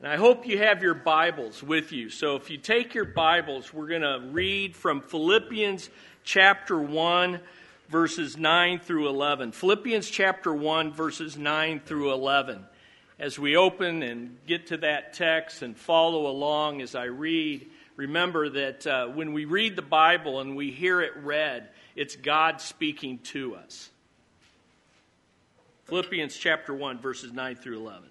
And I hope you have your Bibles with you. So if you take your Bibles, we're going to read from Philippians chapter 1, verses 9 through 11. Philippians chapter 1, verses 9 through 11. As we open and get to that text and follow along as I read, remember that uh, when we read the Bible and we hear it read, it's God speaking to us. Philippians chapter 1, verses 9 through 11.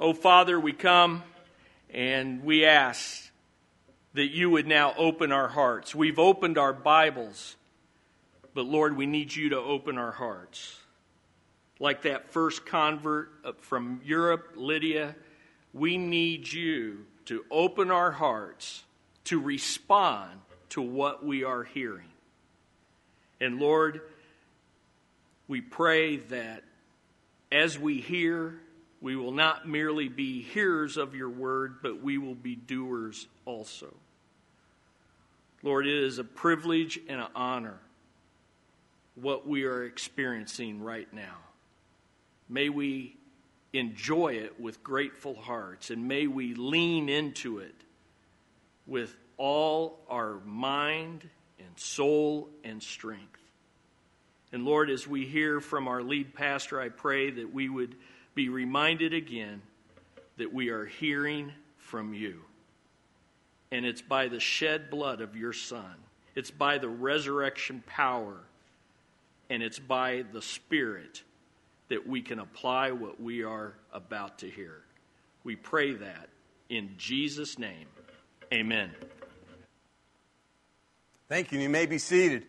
Oh, Father, we come and we ask that you would now open our hearts. We've opened our Bibles, but Lord, we need you to open our hearts. Like that first convert from Europe, Lydia, we need you to open our hearts to respond to what we are hearing. And Lord, we pray that as we hear, we will not merely be hearers of your word, but we will be doers also. Lord, it is a privilege and an honor what we are experiencing right now. May we enjoy it with grateful hearts, and may we lean into it with all our mind and soul and strength. And Lord, as we hear from our lead pastor, I pray that we would be reminded again that we are hearing from you. And it's by the shed blood of your Son, it's by the resurrection power, and it's by the Spirit that we can apply what we are about to hear. We pray that in Jesus' name. Amen. Thank you. You may be seated.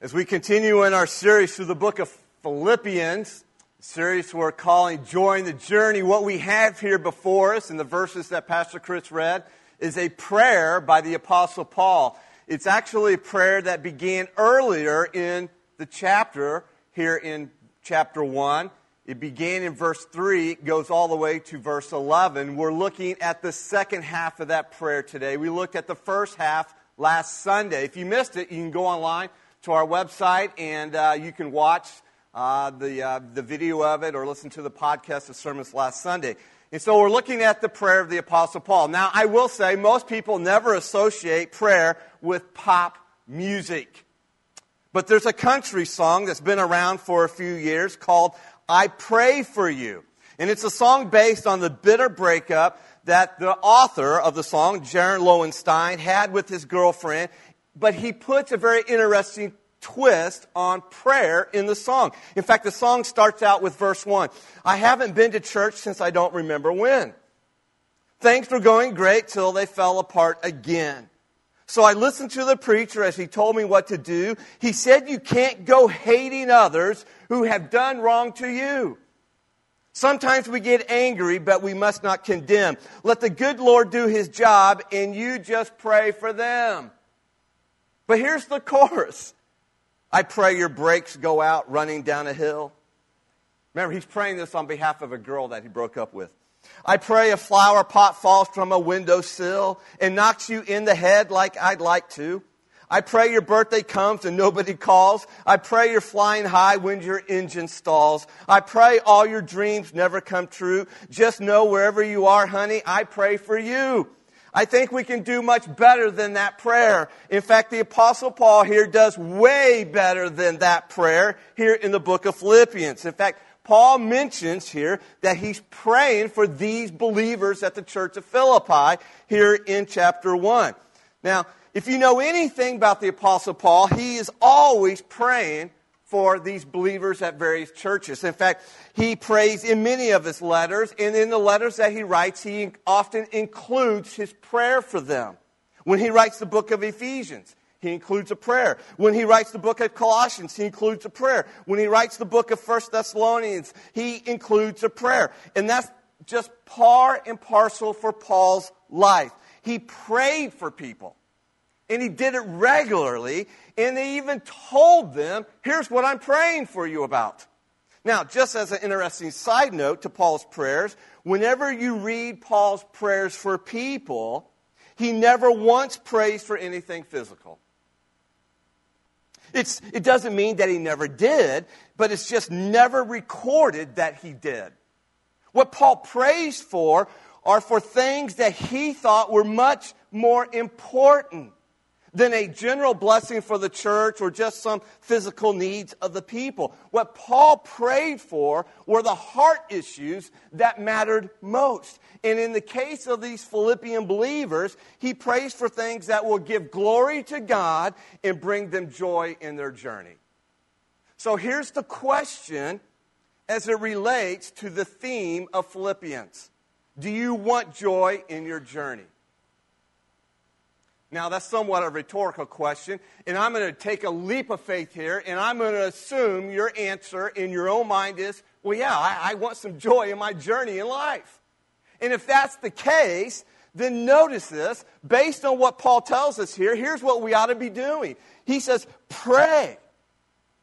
As we continue in our series through the book of Philippians, series we're calling Join the Journey. What we have here before us in the verses that Pastor Chris read is a prayer by the Apostle Paul. It's actually a prayer that began earlier in the chapter, here in chapter 1. It began in verse 3, it goes all the way to verse 11. We're looking at the second half of that prayer today. We looked at the first half last Sunday. If you missed it, you can go online to our website and uh, you can watch uh, the, uh, the video of it or listen to the podcast of sermons last Sunday. And so we're looking at the prayer of the Apostle Paul. Now, I will say most people never associate prayer with pop music. But there's a country song that's been around for a few years called I Pray for You. And it's a song based on the bitter breakup that the author of the song, Jaron Lowenstein, had with his girlfriend. But he puts a very interesting twist on prayer in the song. In fact, the song starts out with verse 1. I haven't been to church since I don't remember when. Things were going great till they fell apart again. So I listened to the preacher as he told me what to do. He said you can't go hating others who have done wrong to you. Sometimes we get angry, but we must not condemn. Let the good Lord do his job and you just pray for them. But here's the chorus. I pray your brakes go out running down a hill. Remember, he's praying this on behalf of a girl that he broke up with. I pray a flower pot falls from a windowsill and knocks you in the head like I'd like to. I pray your birthday comes and nobody calls. I pray you're flying high when your engine stalls. I pray all your dreams never come true. Just know wherever you are, honey, I pray for you. I think we can do much better than that prayer. In fact, the Apostle Paul here does way better than that prayer here in the book of Philippians. In fact, Paul mentions here that he's praying for these believers at the church of Philippi here in chapter 1. Now, if you know anything about the Apostle Paul, he is always praying for these believers at various churches. In fact, he prays in many of his letters, and in the letters that he writes, he often includes his prayer for them. When he writes the book of Ephesians, he includes a prayer. When he writes the book of Colossians, he includes a prayer. When he writes the book of First Thessalonians, he includes a prayer. And that's just par and parcel for Paul's life. He prayed for people. And he did it regularly. And he even told them, here's what I'm praying for you about. Now, just as an interesting side note to Paul's prayers, whenever you read Paul's prayers for people, he never once prays for anything physical. It's, it doesn't mean that he never did, but it's just never recorded that he did. What Paul prays for are for things that he thought were much more important than a general blessing for the church or just some physical needs of the people. What Paul prayed for were the heart issues that mattered most. And in the case of these Philippian believers, he prays for things that will give glory to God and bring them joy in their journey. So here's the question as it relates to the theme of Philippians Do you want joy in your journey? Now, that's somewhat a rhetorical question, and I'm going to take a leap of faith here, and I'm going to assume your answer in your own mind is, well, yeah, I, I want some joy in my journey in life. And if that's the case, then notice this. Based on what Paul tells us here, here's what we ought to be doing. He says, pray.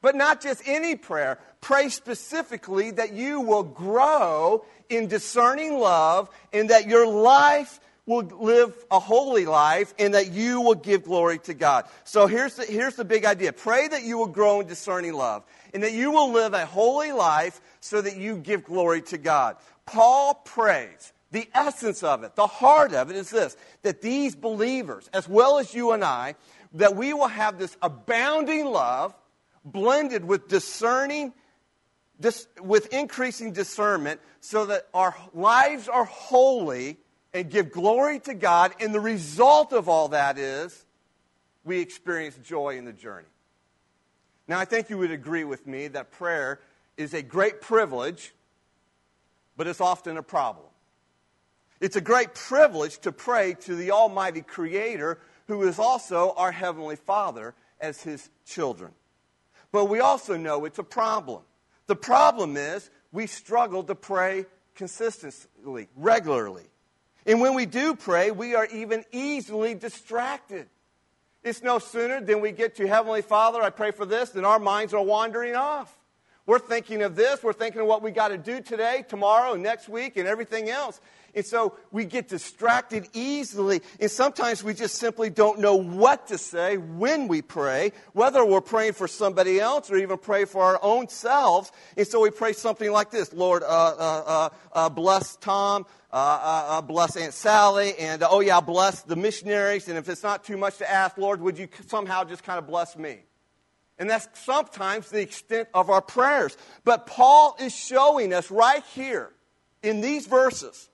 But not just any prayer. Pray specifically that you will grow in discerning love and that your life will live a holy life and that you will give glory to God. So here's the, here's the big idea. Pray that you will grow in discerning love and that you will live a holy life so that you give glory to God. Paul prays. The essence of it, the heart of it is this that these believers, as well as you and I, that we will have this abounding love blended with discerning, dis, with increasing discernment, so that our lives are holy and give glory to God. And the result of all that is we experience joy in the journey. Now, I think you would agree with me that prayer is a great privilege, but it's often a problem. It's a great privilege to pray to the Almighty Creator, who is also our Heavenly Father, as His children. But we also know it's a problem. The problem is we struggle to pray consistently, regularly. And when we do pray, we are even easily distracted. It's no sooner than we get to Heavenly Father, I pray for this, than our minds are wandering off. We're thinking of this, we're thinking of what we got to do today, tomorrow, next week, and everything else. And so we get distracted easily. And sometimes we just simply don't know what to say when we pray, whether we're praying for somebody else or even pray for our own selves. And so we pray something like this Lord, uh, uh, uh, uh bless Tom. Uh, uh, bless Aunt Sally, and oh yeah, bless the missionaries. And if it's not too much to ask, Lord, would you somehow just kind of bless me? And that's sometimes the extent of our prayers. But Paul is showing us right here in these verses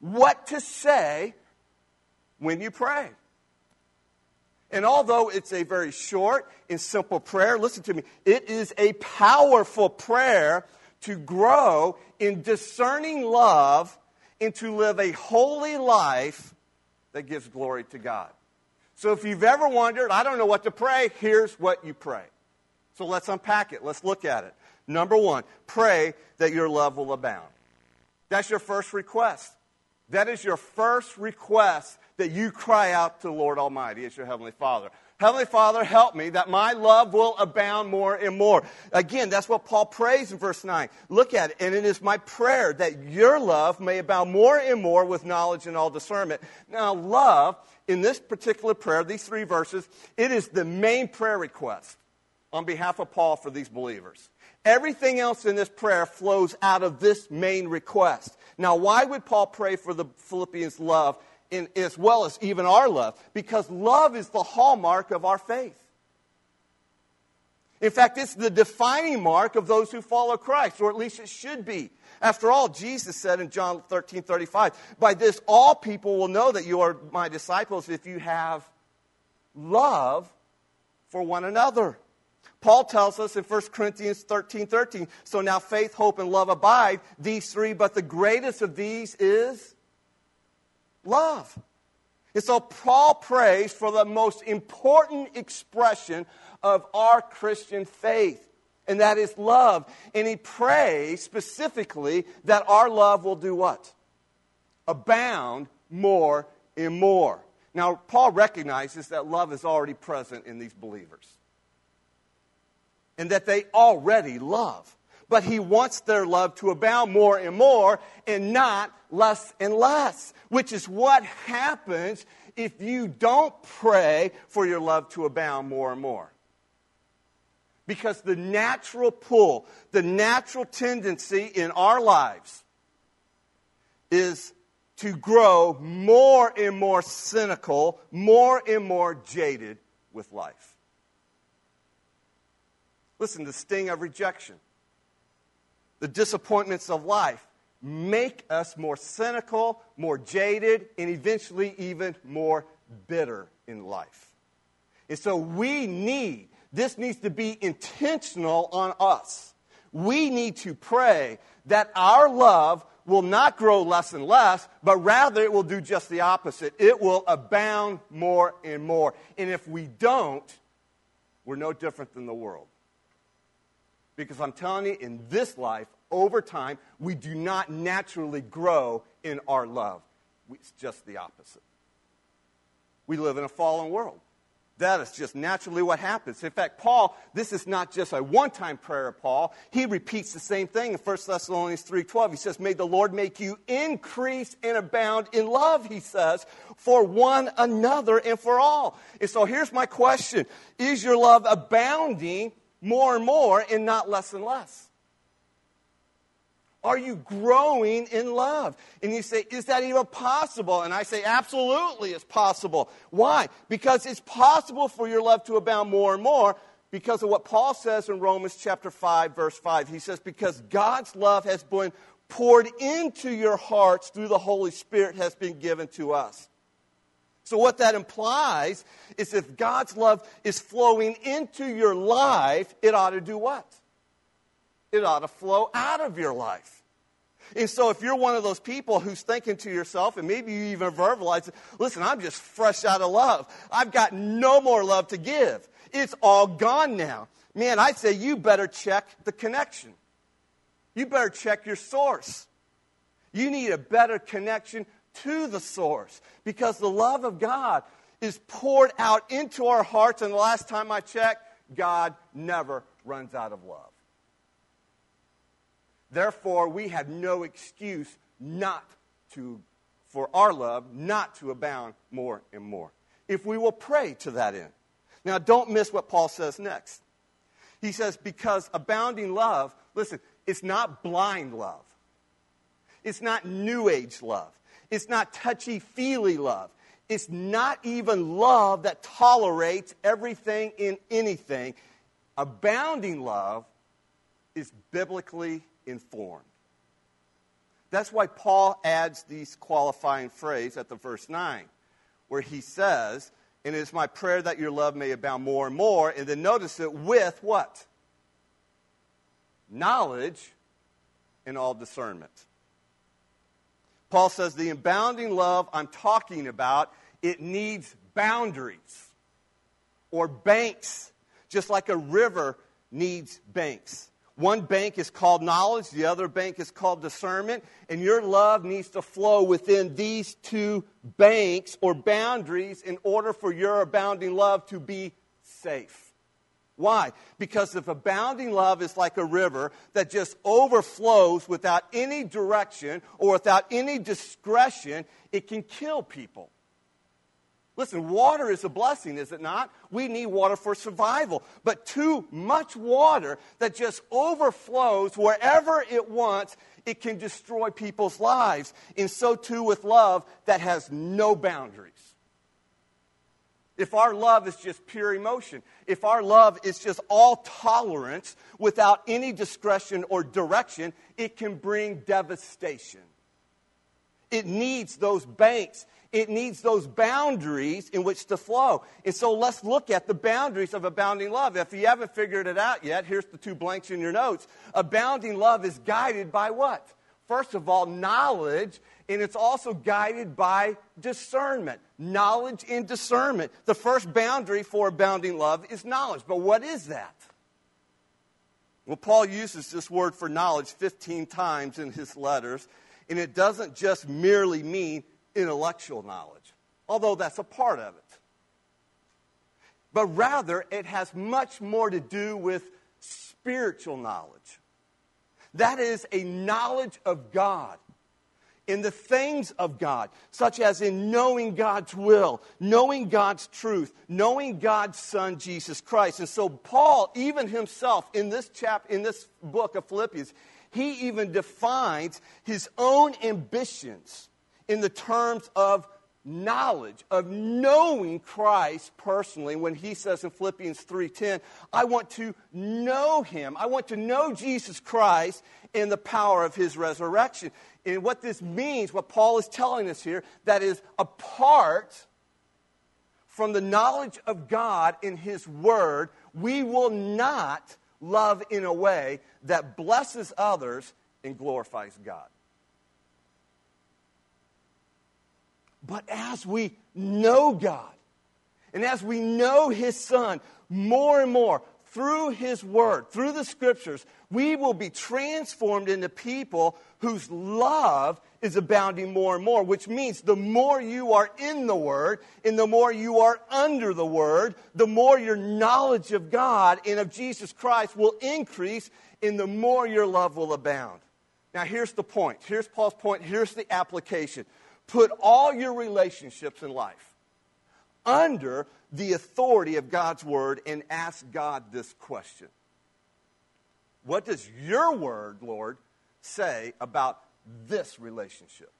what to say when you pray. And although it's a very short and simple prayer, listen to me, it is a powerful prayer to grow in discerning love and to live a holy life that gives glory to God. So if you've ever wondered, I don't know what to pray, here's what you pray. So let's unpack it. Let's look at it. Number one, pray that your love will abound. That's your first request. That is your first request that you cry out to the Lord Almighty as your Heavenly Father. Heavenly Father, help me that my love will abound more and more. Again, that's what Paul prays in verse 9. Look at it. And it is my prayer that your love may abound more and more with knowledge and all discernment. Now, love, in this particular prayer, these three verses, it is the main prayer request on behalf of Paul for these believers. Everything else in this prayer flows out of this main request. Now, why would Paul pray for the Philippians' love? in, as well as even our love, because love is the hallmark of our faith. In fact, it's the defining mark of those who follow Christ, or at least it should be. After all, Jesus said in John 13 35, By this all people will know that you are my disciples if you have love for one another. Paul tells us in 1 Corinthians 13 13, So now faith, hope, and love abide, these three, but the greatest of these is love. And so Paul prays for the most important expression of our Christian faith, and that is love. And he prays specifically that our love will do what? abound more and more. Now, Paul recognizes that love is already present in these believers and that they already love. But he wants their love to abound more and more and not less and less, which is what happens if you don't pray for your love to abound more and more. Because the natural pull, the natural tendency in our lives is to grow more and more cynical, more and more jaded with life. Listen, the sting of rejection, the disappointments of life make us more cynical, more jaded, and eventually even more bitter in life. And so we need, this needs to be intentional on us. We need to pray that our love will not grow less and less, but rather it will do just the opposite. It will abound more and more. And if we don't, we're no different than the world. Because I'm telling you, in this life, over time, we do not naturally grow in our love. It's just the opposite. We live in a fallen world. That is just naturally what happens. In fact, Paul, this is not just a one-time prayer of Paul. He repeats the same thing in 1 Thessalonians 3:12. He says, "May the Lord make you increase and abound in love," he says, "for one another and for all." And so here's my question. Is your love abounding more and more and not less and less? Are you growing in love? And you say, Is that even possible? And I say, Absolutely, it's possible. Why? Because it's possible for your love to abound more and more because of what Paul says in Romans chapter 5, verse 5. He says, Because God's love has been poured into your hearts through the Holy Spirit has been given to us. So, what that implies is if God's love is flowing into your life, it ought to do what? It ought to flow out of your life. And so if you're one of those people who's thinking to yourself, and maybe you even verbalize it, listen, I'm just fresh out of love. I've got no more love to give. It's all gone now. Man, I'd say you better check the connection. You better check your source. You need a better connection to the source because the love of God is poured out into our hearts. And the last time I checked, God never runs out of love. Therefore, we have no excuse not to, for our love, not to abound more and more. If we will pray to that end. Now, don't miss what Paul says next. He says, because abounding love, listen, it's not blind love. It's not new age love. It's not touchy feely love. It's not even love that tolerates everything in anything. Abounding love is biblically informed. That's why Paul adds these qualifying phrase at the verse 9, where he says, And it is my prayer that your love may abound more and more. And then notice it with what? Knowledge and all discernment. Paul says the abounding love I'm talking about, it needs boundaries or banks, just like a river needs banks. One bank is called knowledge, the other bank is called discernment, and your love needs to flow within these two banks or boundaries in order for your abounding love to be safe. Why? Because if abounding love is like a river that just overflows without any direction or without any discretion, it can kill people. Listen, water is a blessing, is it not? We need water for survival. But too much water that just overflows wherever it wants, it can destroy people's lives. And so too with love that has no boundaries. If our love is just pure emotion, if our love is just all tolerance without any discretion or direction, it can bring devastation. It needs those banks it needs those boundaries in which to flow. And so let's look at the boundaries of abounding love. If you haven't figured it out yet, here's the two blanks in your notes. Abounding love is guided by what? First of all, knowledge, and it's also guided by discernment. Knowledge and discernment. The first boundary for abounding love is knowledge. But what is that? Well, Paul uses this word for knowledge 15 times in his letters. And it doesn't just merely mean intellectual knowledge, although that's a part of it. But rather, it has much more to do with spiritual knowledge. That is a knowledge of God in the things of God, such as in knowing God's will, knowing God's truth, knowing God's Son, Jesus Christ. And so, Paul, even himself, in this chap, in this book of Philippians, he even defines his own ambitions in the terms of knowledge of knowing Christ personally when he says in Philippians 3:10, I want to know him. I want to know Jesus Christ in the power of his resurrection. And what this means, what Paul is telling us here, that is apart from the knowledge of God in his word, we will not love in a way that blesses others and glorifies God. But as we know God, and as we know His Son more and more through His Word, through the Scriptures, we will be transformed into people whose love is abounding more and more, which means the more you are in the Word and the more you are under the Word, the more your knowledge of God and of Jesus Christ will increase, and the more your love will abound. Now, here's the point. Here's Paul's point. Here's the application. Put all your relationships in life under the authority of God's word and ask God this question What does your word, Lord, say about this relationship?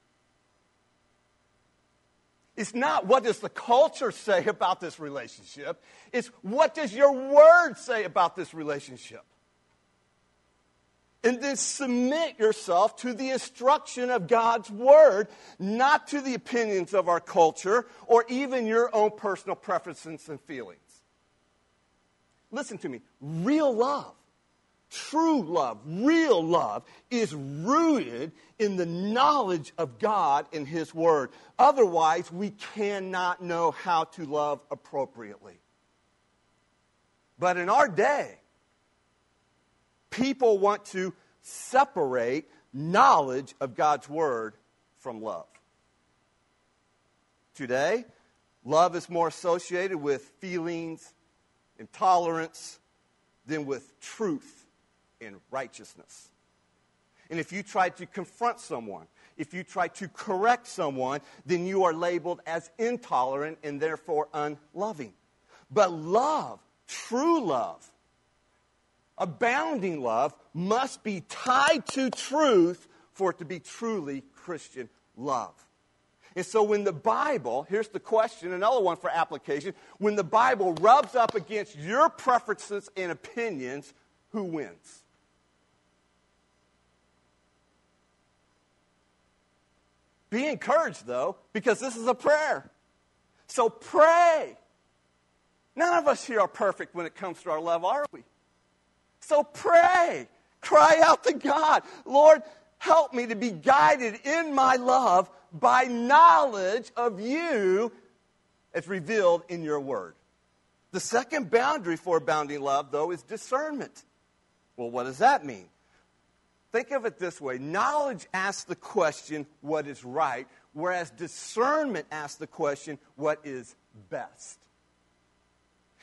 It's not what does the culture say about this relationship. It's what does your word say about this relationship? And then submit yourself to the instruction of God's Word, not to the opinions of our culture or even your own personal preferences and feelings. Listen to me. Real love, true love, real love is rooted in the knowledge of God and His Word. Otherwise, we cannot know how to love appropriately. But in our day, people want to separate knowledge of God's Word from love. Today, love is more associated with feelings and tolerance than with truth and righteousness. And if you try to confront someone, if you try to correct someone, then you are labeled as intolerant and therefore unloving. But love, true love, abounding love must be tied to truth for it to be truly Christian love. And so when the Bible, here's the question, another one for application, when the Bible rubs up against your preferences and opinions, who wins? Be encouraged, though, because this is a prayer. So pray. None of us here are perfect when it comes to our love, are we? So pray. Cry out to God. Lord, help me to be guided in my love by knowledge of you as revealed in your word. The second boundary for abounding love, though, is discernment. Well, what does that mean? Think of it this way knowledge asks the question, what is right, whereas discernment asks the question, what is best.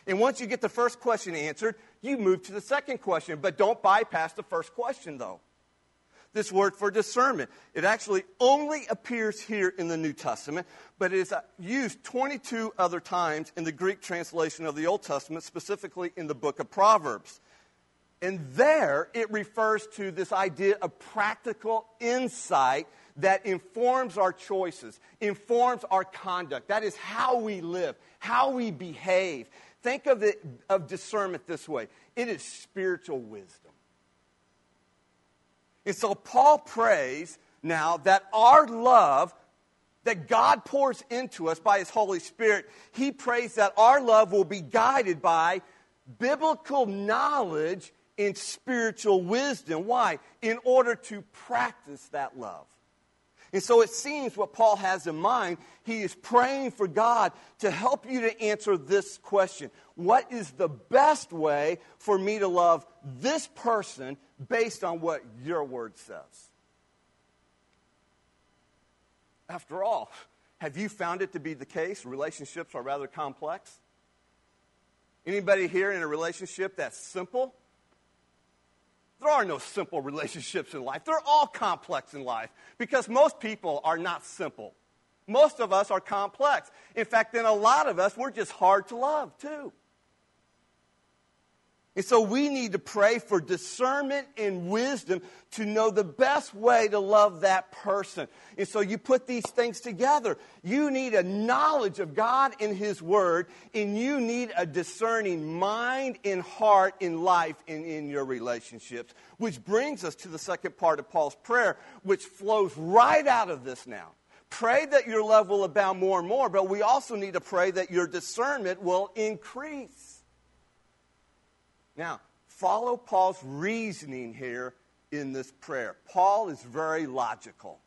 And once you get the first question answered, you move to the second question. But don't bypass the first question, though. This word for discernment. It actually only appears here in the New Testament, but it is uh, used 22 other times in the Greek translation of the Old Testament, specifically in the book of Proverbs. And there it refers to this idea of practical insight that informs our choices, informs our conduct. That is how we live, how we behave. Think of, the, of discernment this way it is spiritual wisdom. And so Paul prays now that our love that God pours into us by his Holy Spirit, he prays that our love will be guided by biblical knowledge and spiritual wisdom. Why? In order to practice that love. And so it seems what Paul has in mind, he is praying for God to help you to answer this question What is the best way for me to love this person based on what your word says? After all, have you found it to be the case? Relationships are rather complex. Anybody here in a relationship that's simple? There are no simple relationships in life. They're all complex in life because most people are not simple. Most of us are complex. In fact, in a lot of us, we're just hard to love, too. And so we need to pray for discernment and wisdom to know the best way to love that person. And so you put these things together. You need a knowledge of God and His Word, and you need a discerning mind and heart in life and in your relationships. Which brings us to the second part of Paul's prayer, which flows right out of this now. Pray that your love will abound more and more, but we also need to pray that your discernment will increase. Now, follow Paul's reasoning here in this prayer. Paul is very logical.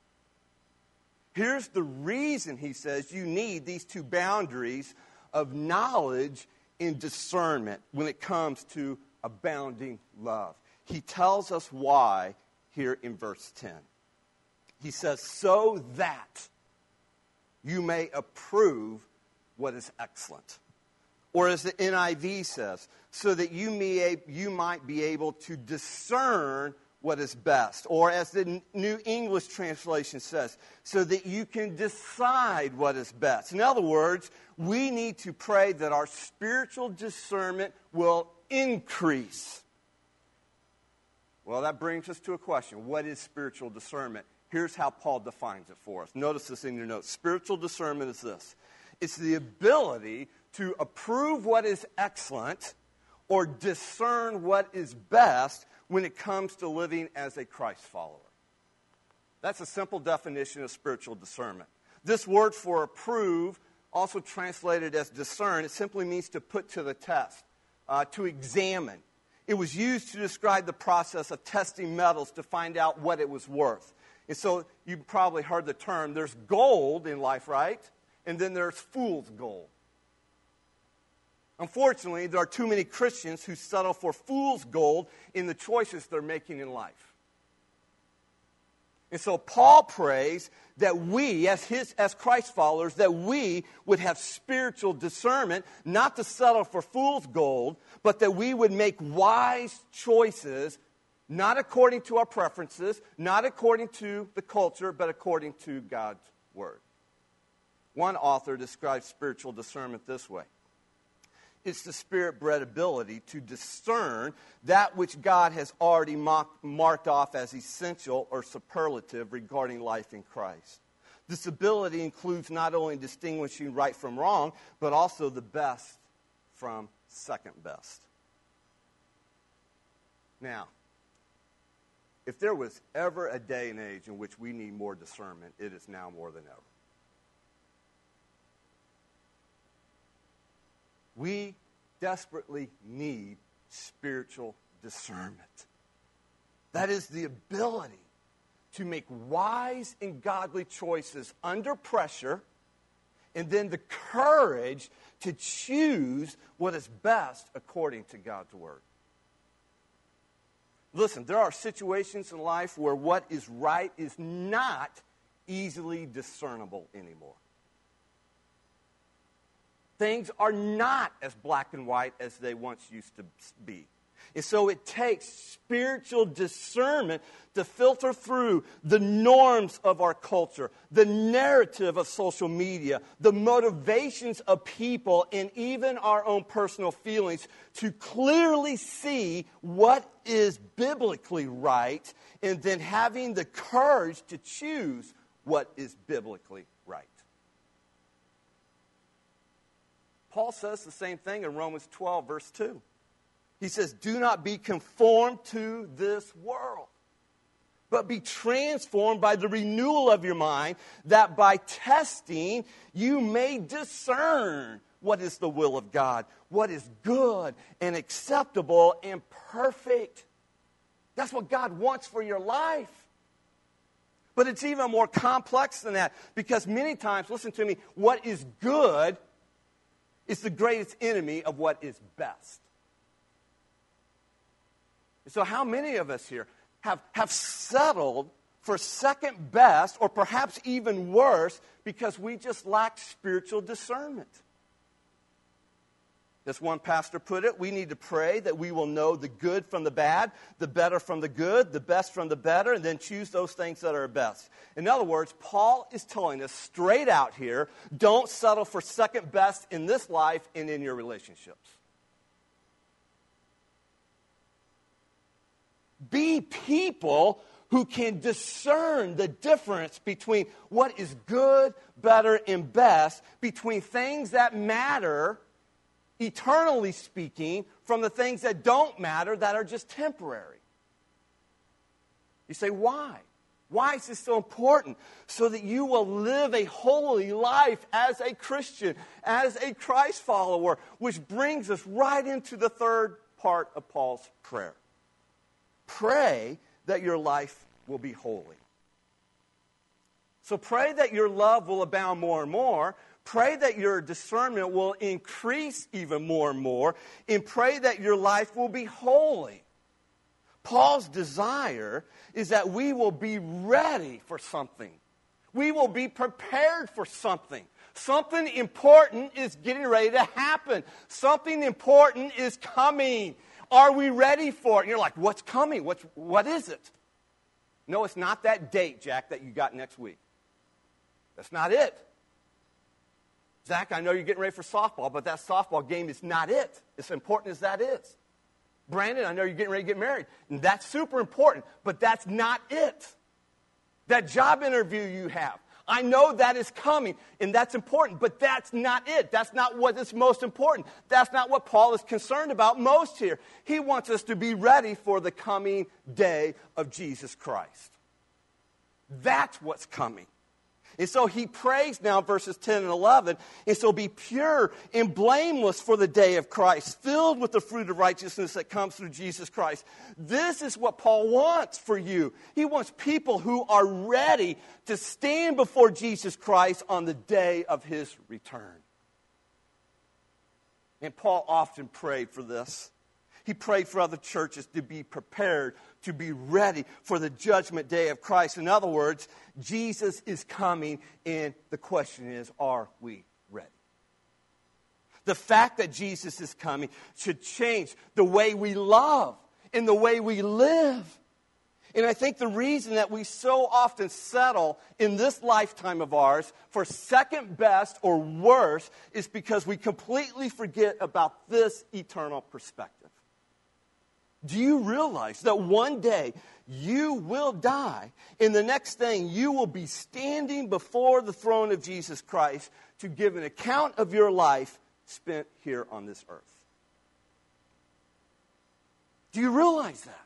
Here's the reason he says you need these two boundaries of knowledge and discernment when it comes to abounding love. He tells us why here in verse 10. He says, So that you may approve what is excellent. Or as the NIV says, so that you, may, you might be able to discern what is best. Or as the New English translation says, so that you can decide what is best. In other words, we need to pray that our spiritual discernment will increase. Well, that brings us to a question What is spiritual discernment? Here's how Paul defines it for us. Notice this in your notes. Spiritual discernment is this it's the ability to approve what is excellent or discern what is best when it comes to living as a Christ follower. That's a simple definition of spiritual discernment. This word for approve, also translated as discern, it simply means to put to the test, uh, to examine. It was used to describe the process of testing metals to find out what it was worth. And so you probably heard the term there's gold in life, right? And then there's fool's gold. Unfortunately, there are too many Christians who settle for fool's gold in the choices they're making in life. And so Paul prays that we, as his as Christ followers, that we would have spiritual discernment, not to settle for fool's gold, but that we would make wise choices, not according to our preferences, not according to the culture, but according to God's word. One author describes spiritual discernment this way it's the spirit bred ability to discern that which God has already marked off as essential or superlative regarding life in Christ. This ability includes not only distinguishing right from wrong, but also the best from second best. Now, if there was ever a day and age in which we need more discernment, it is now more than ever. We desperately need spiritual discernment. That is the ability to make wise and godly choices under pressure, and then the courage to choose what is best according to God's Word. Listen, there are situations in life where what is right is not easily discernible anymore. Things are not as black and white as they once used to be. And so it takes spiritual discernment to filter through the norms of our culture, the narrative of social media, the motivations of people, and even our own personal feelings to clearly see what is biblically right and then having the courage to choose what is biblically right. Paul says the same thing in Romans 12, verse 2. He says, Do not be conformed to this world, but be transformed by the renewal of your mind, that by testing you may discern what is the will of God, what is good and acceptable and perfect. That's what God wants for your life. But it's even more complex than that because many times, listen to me, what is good is the greatest enemy of what is best. So, how many of us here have, have settled for second best, or perhaps even worse, because we just lack spiritual discernment. As one pastor put it, we need to pray that we will know the good from the bad, the better from the good, the best from the better, and then choose those things that are best. In other words, Paul is telling us straight out here don't settle for second best in this life and in your relationships. Be people who can discern the difference between what is good, better, and best, between things that matter eternally speaking, from the things that don't matter that are just temporary. You say, why? Why is this so important? So that you will live a holy life as a Christian, as a Christ follower, which brings us right into the third part of Paul's prayer. Pray that your life will be holy. So pray that your love will abound more and more, Pray that your discernment will increase even more and more, and pray that your life will be holy. Paul's desire is that we will be ready for something. We will be prepared for something. Something important is getting ready to happen. Something important is coming. Are we ready for it? And you're like, what's coming? What's, what is it? No, it's not that date, Jack, that you got next week. That's not it. Zach, I know you're getting ready for softball, but that softball game is not it. As important as that is. Brandon, I know you're getting ready to get married, and that's super important, but that's not it. That job interview you have, I know that is coming, and that's important, but that's not it. That's not what is most important. That's not what Paul is concerned about most here. He wants us to be ready for the coming day of Jesus Christ. That's what's coming. And so he prays now, verses 10 and 11. And so be pure and blameless for the day of Christ, filled with the fruit of righteousness that comes through Jesus Christ. This is what Paul wants for you. He wants people who are ready to stand before Jesus Christ on the day of his return. And Paul often prayed for this. He prayed for other churches to be prepared, to be ready for the judgment day of Christ. In other words, Jesus is coming, and the question is, are we ready? The fact that Jesus is coming should change the way we love and the way we live. And I think the reason that we so often settle in this lifetime of ours for second best or worse is because we completely forget about this eternal perspective. Do you realize that one day you will die, and the next thing you will be standing before the throne of Jesus Christ to give an account of your life spent here on this earth? Do you realize that?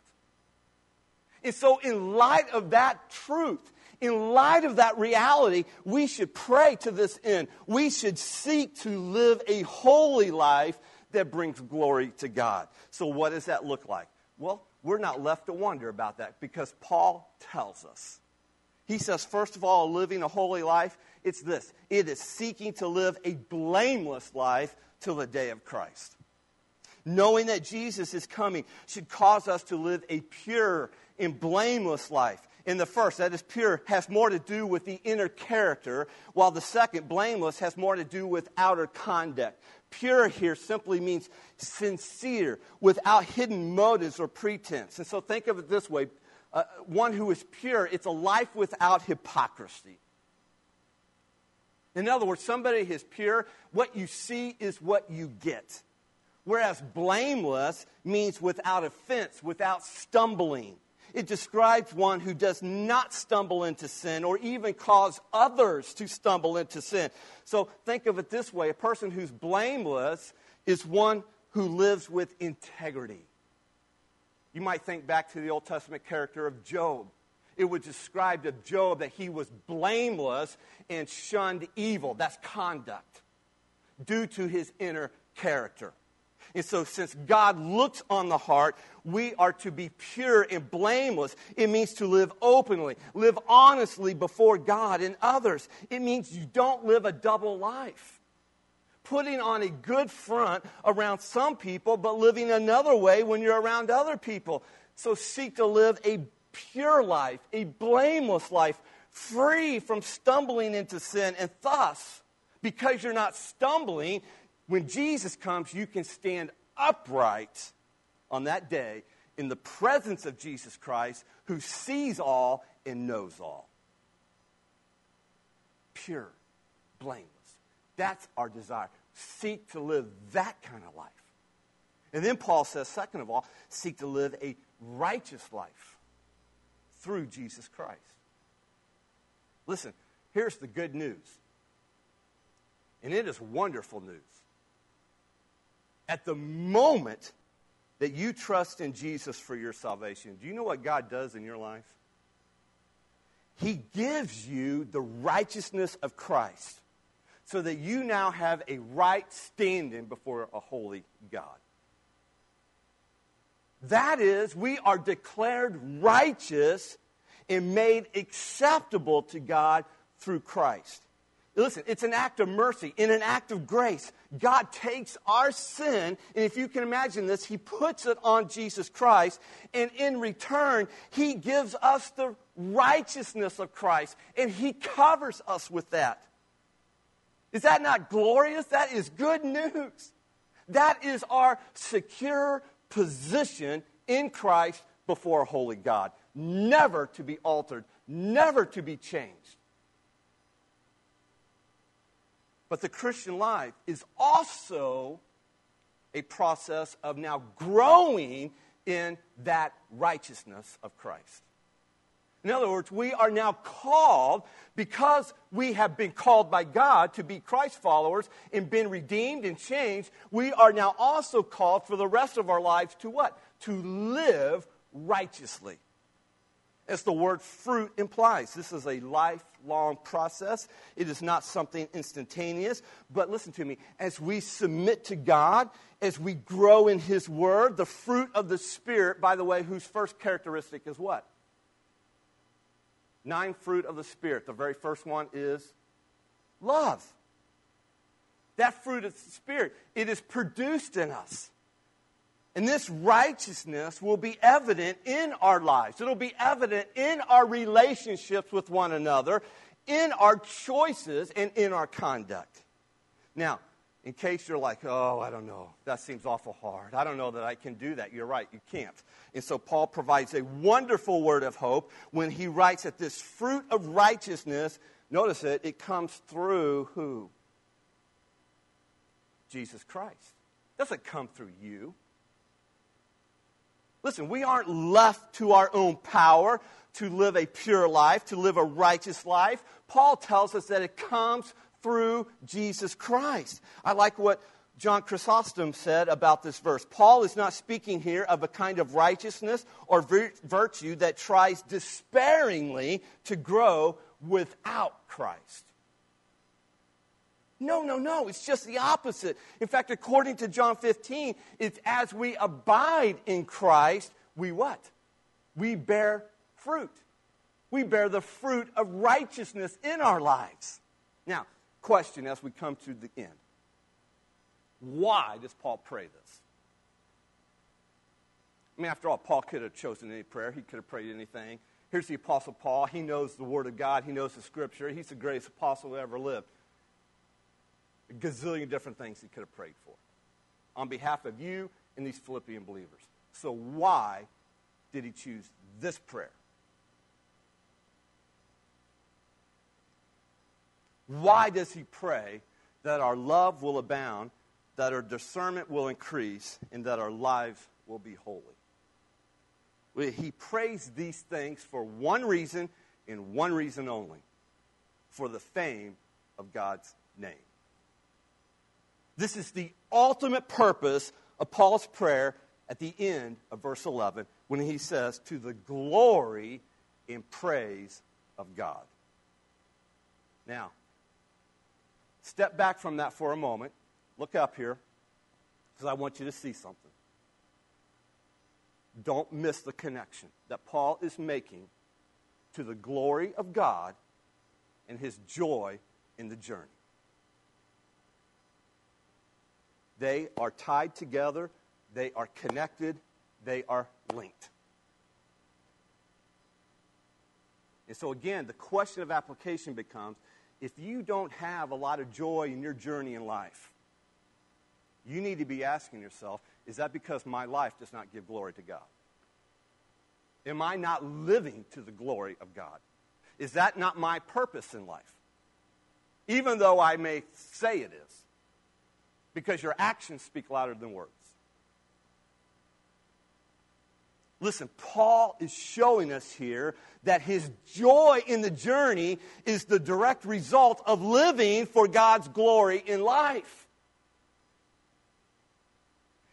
And so, in light of that truth, in light of that reality, we should pray to this end. We should seek to live a holy life that brings glory to God. So, what does that look like? Well, we're not left to wonder about that because Paul tells us. He says, first of all, living a holy life, it's this it is seeking to live a blameless life till the day of Christ. Knowing that Jesus is coming should cause us to live a pure and blameless life. In the first, that is pure, has more to do with the inner character, while the second, blameless, has more to do with outer conduct. Pure here simply means sincere, without hidden motives or pretense. And so think of it this way uh, one who is pure, it's a life without hypocrisy. In other words, somebody is pure, what you see is what you get. Whereas blameless means without offense, without stumbling. It describes one who does not stumble into sin or even cause others to stumble into sin. So think of it this way a person who's blameless is one who lives with integrity. You might think back to the Old Testament character of Job. It was described of Job that he was blameless and shunned evil. That's conduct due to his inner character. And so, since God looks on the heart, we are to be pure and blameless. It means to live openly, live honestly before God and others. It means you don't live a double life. Putting on a good front around some people, but living another way when you're around other people. So, seek to live a pure life, a blameless life, free from stumbling into sin. And thus, because you're not stumbling, when Jesus comes, you can stand upright on that day in the presence of Jesus Christ, who sees all and knows all. Pure, blameless. That's our desire. Seek to live that kind of life. And then Paul says, second of all, seek to live a righteous life through Jesus Christ. Listen, here's the good news. And it is wonderful news. At the moment that you trust in Jesus for your salvation, do you know what God does in your life? He gives you the righteousness of Christ so that you now have a right standing before a holy God. That is, we are declared righteous and made acceptable to God through Christ. Listen, it's an act of mercy, in an act of grace. God takes our sin, and if you can imagine this, He puts it on Jesus Christ, and in return, He gives us the righteousness of Christ, and He covers us with that. Is that not glorious? That is good news. That is our secure position in Christ before a holy God, never to be altered, never to be changed. But the Christian life is also a process of now growing in that righteousness of Christ. In other words, we are now called, because we have been called by God to be Christ followers and been redeemed and changed, we are now also called for the rest of our lives to what? To live righteously. As the word fruit implies, this is a lifelong process. It is not something instantaneous. But listen to me, as we submit to God, as we grow in His Word, the fruit of the Spirit, by the way, whose first characteristic is what? nine fruit of the Spirit. The very first one is love. That fruit of the Spirit, it is produced in us. And this righteousness will be evident in our lives. It'll be evident in our relationships with one another, in our choices, and in our conduct. Now, in case you're like, oh, I don't know, that seems awful hard. I don't know that I can do that. You're right, you can't. And so Paul provides a wonderful word of hope when he writes that this fruit of righteousness, notice it, it comes through who? Jesus Christ. It doesn't come through you. Listen, we aren't left to our own power to live a pure life, to live a righteous life. Paul tells us that it comes through Jesus Christ. I like what John Chrysostom said about this verse. Paul is not speaking here of a kind of righteousness or virtue that tries despairingly to grow without Christ. No, no, no. It's just the opposite. In fact, according to John 15, it's as we abide in Christ, we what? We bear fruit. We bear the fruit of righteousness in our lives. Now, question as we come to the end why does Paul pray this? I mean, after all, Paul could have chosen any prayer, he could have prayed anything. Here's the Apostle Paul. He knows the Word of God, he knows the Scripture. He's the greatest apostle who ever lived. A gazillion different things he could have prayed for on behalf of you and these Philippian believers. So, why did he choose this prayer? Why does he pray that our love will abound, that our discernment will increase, and that our lives will be holy? He prays these things for one reason and one reason only for the fame of God's name. This is the ultimate purpose of Paul's prayer at the end of verse 11 when he says, To the glory and praise of God. Now, Step back from that for a moment. Look up here, because I want you to see something. Don't miss the connection that Paul is making to the glory of God and his joy in the journey. They are tied together, they are connected, they are linked. And so, again, the question of application becomes if you don't have a lot of joy in your journey in life, you need to be asking yourself is that because my life does not give glory to God? Am I not living to the glory of God? Is that not my purpose in life? Even though I may say it is, because your actions speak louder than words. Listen, Paul is showing us here that his joy in the journey is the direct result of living for God's glory in life.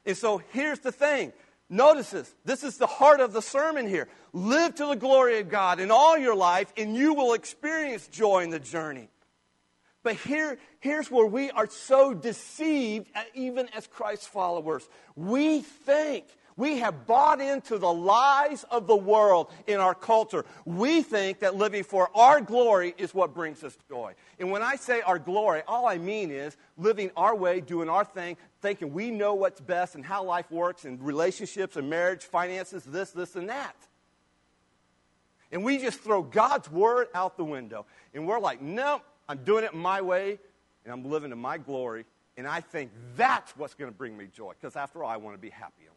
And so here's the thing. Notice this. This is the heart of the sermon here. Live to the glory of God in all your life, and you will experience joy in the journey. But here, here's where we are so deceived, uh, even as Christ followers. We think we have bought into the lies of the world in our culture. We think that living for our glory is what brings us joy. And when I say our glory, all I mean is living our way, doing our thing, thinking we know what's best and how life works and relationships and marriage, finances, this, this, and that. And we just throw God's word out the window. And we're like, no, I'm doing it my way and I'm living in my glory. And I think that's what's going to bring me joy. Because after all, I want to be happy in life.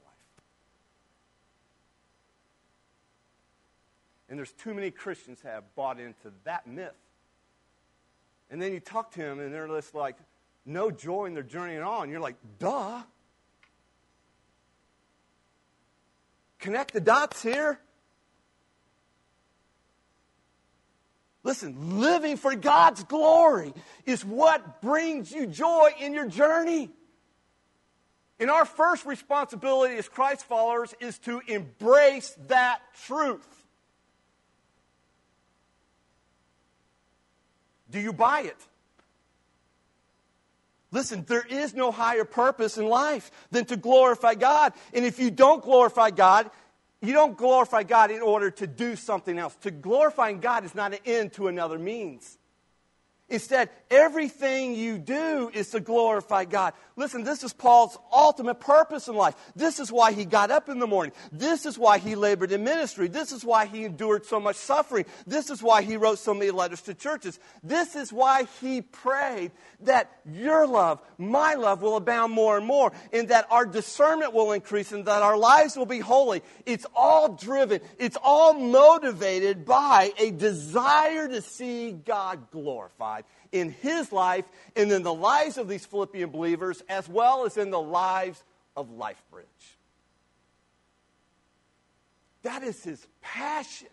And there's too many Christians have bought into that myth. And then you talk to them, and they're just like, no joy in their journey at all. And you're like, duh. Connect the dots here. Listen, living for God's glory is what brings you joy in your journey. And our first responsibility as Christ followers is to embrace that truth. Do you buy it? Listen, there is no higher purpose in life than to glorify God. And if you don't glorify God, you don't glorify God in order to do something else. To glorifying God is not an end to another means. Instead, everything you do is to glorify God. Listen, this is Paul's ultimate purpose in life. This is why he got up in the morning. This is why he labored in ministry. This is why he endured so much suffering. This is why he wrote so many letters to churches. This is why he prayed that your love, my love, will abound more and more, and that our discernment will increase, and that our lives will be holy. It's all driven, it's all motivated by a desire to see God glorified in his life and in the lives of these Philippian believers, as well as in the lives of LifeBridge. That is his passion.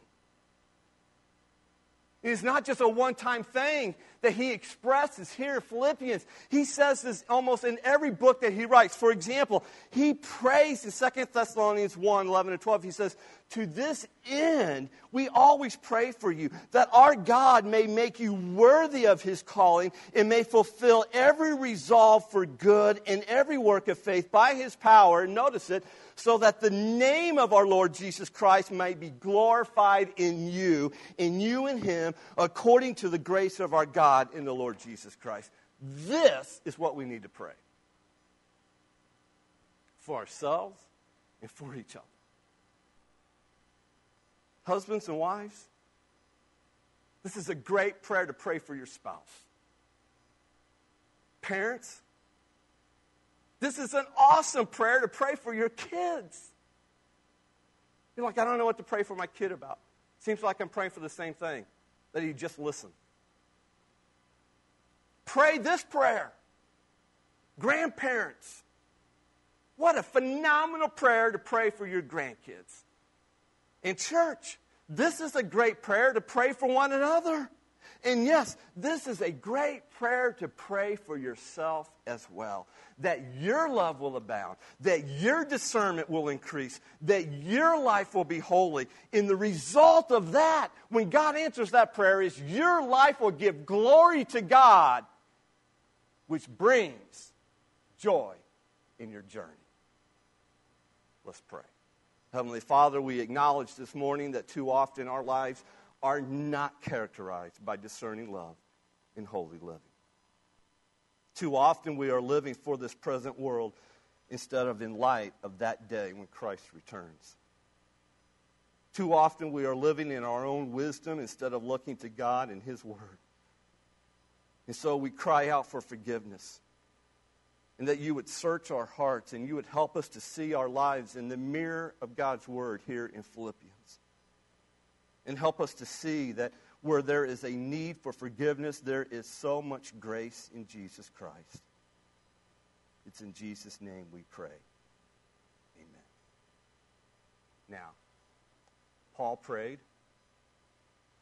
It is not just a one time thing that he expresses here in Philippians. He says this almost in every book that he writes. For example, he prays in 2 Thessalonians 1 11 and 12. He says, To this end, we always pray for you, that our God may make you worthy of his calling and may fulfill every resolve for good and every work of faith by his power. Notice it so that the name of our Lord Jesus Christ might be glorified in you, in you and him, according to the grace of our God in the Lord Jesus Christ. This is what we need to pray for ourselves and for each other. Husbands and wives, this is a great prayer to pray for your spouse. Parents, this is an awesome prayer to pray for your kids. You're like, I don't know what to pray for my kid about. Seems like I'm praying for the same thing, that he just listen. Pray this prayer. Grandparents, what a phenomenal prayer to pray for your grandkids. In church, this is a great prayer to pray for one another. And yes, this is a great prayer to pray for yourself as well. That your love will abound, that your discernment will increase, that your life will be holy. And the result of that, when God answers that prayer, is your life will give glory to God, which brings joy in your journey. Let's pray. Heavenly Father, we acknowledge this morning that too often our lives are not characterized by discerning love and holy living. Too often we are living for this present world instead of in light of that day when Christ returns. Too often we are living in our own wisdom instead of looking to God and His Word. And so we cry out for forgiveness. And that you would search our hearts and you would help us to see our lives in the mirror of God's Word here in Philippians. And help us to see that where there is a need for forgiveness, there is so much grace in Jesus Christ. It's in Jesus' name we pray. Amen. Now, Paul prayed.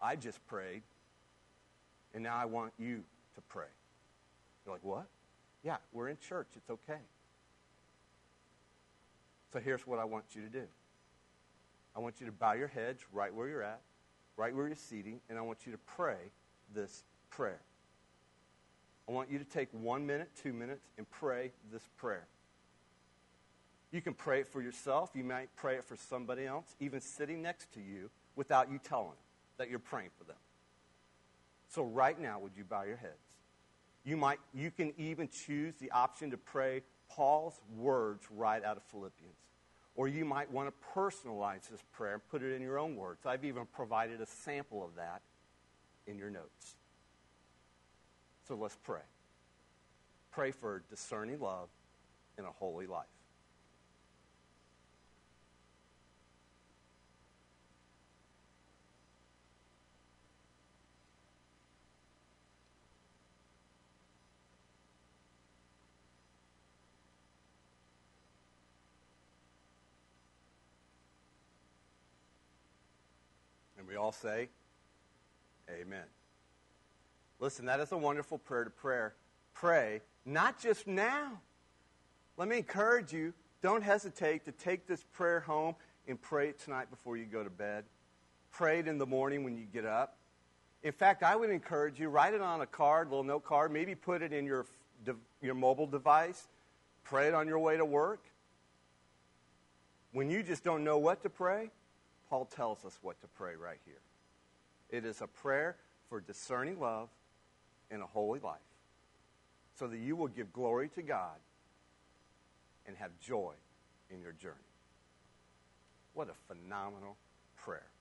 I just prayed. And now I want you to pray. You're like, what? Yeah, we're in church. It's okay. So here's what I want you to do I want you to bow your heads right where you're at, right where you're seating, and I want you to pray this prayer. I want you to take one minute, two minutes, and pray this prayer. You can pray it for yourself. You might pray it for somebody else, even sitting next to you, without you telling them that you're praying for them. So right now, would you bow your heads? You might you can even choose the option to pray Paul's words right out of Philippians. Or you might want to personalize this prayer and put it in your own words. I've even provided a sample of that in your notes. So let's pray. Pray for discerning love in a holy life. And we all say, Amen. Listen, that is a wonderful prayer to prayer. Pray, not just now. Let me encourage you, don't hesitate to take this prayer home and pray it tonight before you go to bed. Pray it in the morning when you get up. In fact, I would encourage you, write it on a card, a little note card, maybe put it in your, your mobile device. Pray it on your way to work. When you just don't know what to pray, Paul tells us what to pray right here. It is a prayer for discerning love in a holy life so that you will give glory to God and have joy in your journey. What a phenomenal prayer.